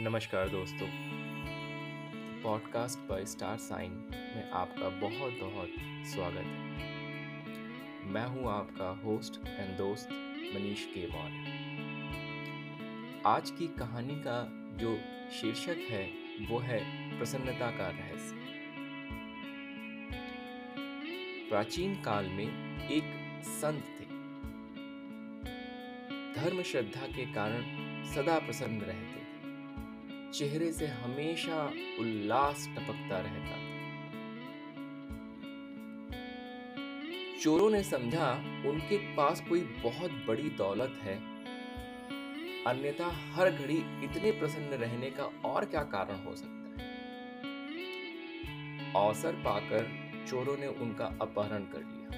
नमस्कार दोस्तों। पॉडकास्ट पर स्टार साइन में आपका बहुत बहुत स्वागत। है मैं हूँ आपका होस्ट एंड दोस्त मनीष के मौर्य आज की कहानी का जो शीर्षक है, वो है प्रसन्नता का रहस्य। प्राचीन काल में एक संत थे। धर्म श्रद्धा के कारण सदा प्रसन्न रहते चेहरे से हमेशा उल्लास टपकता रहता। चोरों ने समझा, उनके पास कोई बहुत बड़ी दौलत है। अन्यथा हर घड़ी इतने प्रसन्न रहने का और क्या कारण हो सकता है? अवसर पाकर चोरों ने उनका अपहरण कर लिया।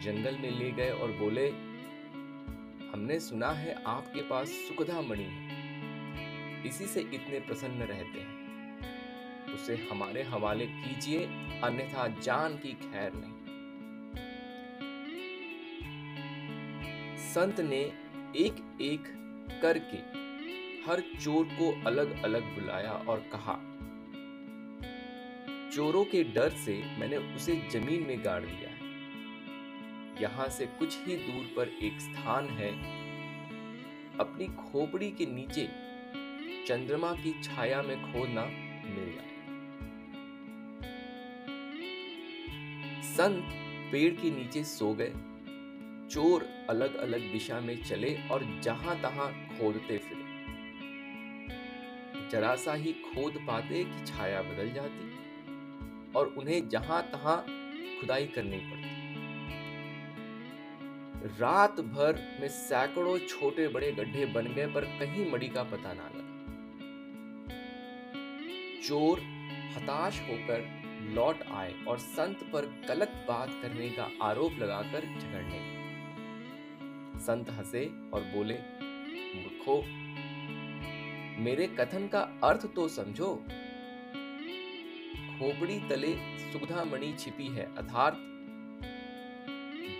जंगल में ले गए और बोले, हमने सुना है आपके पास सुखदा मणि है। इसी से इतने प्रसन्न रहते हैं। उसे हमारे हवाले कीजिए, अन्यथा जान की खैर नहीं। संत ने एक एक करके हर चोर को अलग अलग बुलाया और कहा, चोरों के डर से मैंने उसे ज़मीन में गाड़ दिया यहाँ से कुछ ही दूर पर एक स्थान है। अपनी खोपड़ी के नीचे चंद्रमा की छाया में खोदना मिल जाए। संत पेड़ के नीचे सो गए। चोर अलग अलग दिशा में चले और जहाँ तहां खोदते फिरे। जरा सा ही खोद पाते कि छाया बदल जाती और उन्हें जहाँ तहां खुदाई करनी पड़ती। रात भर में सैकड़ों छोटे बड़े गड्ढे बन गए पर कहीं मड़ी का पता ना लगा। चोर हताश होकर लौट आए और संत पर गलत बात करने का आरोप लगाकर झगड़ने संत हंसे और बोले, मूर्खो, मेरे कथन का अर्थ तो समझो। खोपड़ी तले सुधा मणि छिपी है अर्थात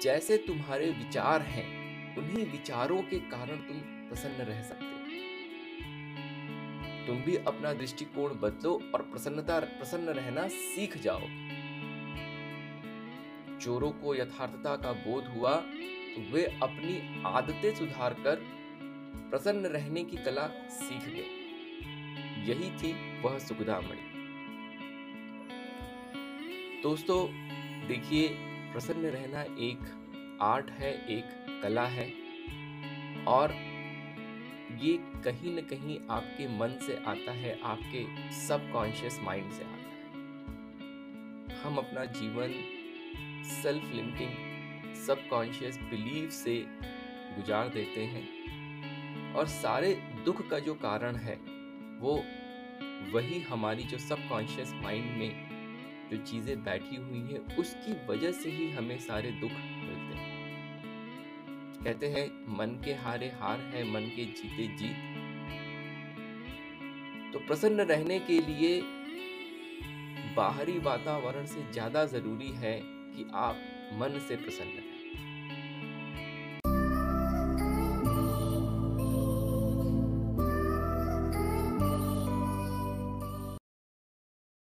जैसे तुम्हारे विचार हैं, उन्हीं विचारों के कारण तुम प्रसन्न रह सकते तुम भी अपना दृष्टिकोण बदलो और प्रसन्नता, प्रसन्न रहना सीख जाओ। चोरों को यथार्थता का बोध हुआ तो वे अपनी आदतें सुधार कर प्रसन्न रहने की कला सीख गए। यही थी वह सुखदामणि। दोस्तों, देखिए, प्रसन्न रहना एक आर्ट है, एक कला है, और ये कहीं न कहीं आपके मन से आता है, आपके सबकॉन्शियस माइंड से आता है। हम अपना जीवन सेल्फ लिमिटिंग सबकॉन्शियस बिलीव से गुजार देते हैं और सारे दुख का जो कारण है, वो वही हमारी जो सबकॉन्शियस माइंड में जो चीज़ें बैठी हुई हैं, उसकी वजह से ही हमें सारे दुख कहते हैं, मन के हारे हार है, मन के जीते जीत। तो प्रसन्न रहने के लिए बाहरी वातावरण से ज़्यादा ज़रूरी है कि आप मन से प्रसन्न रहें।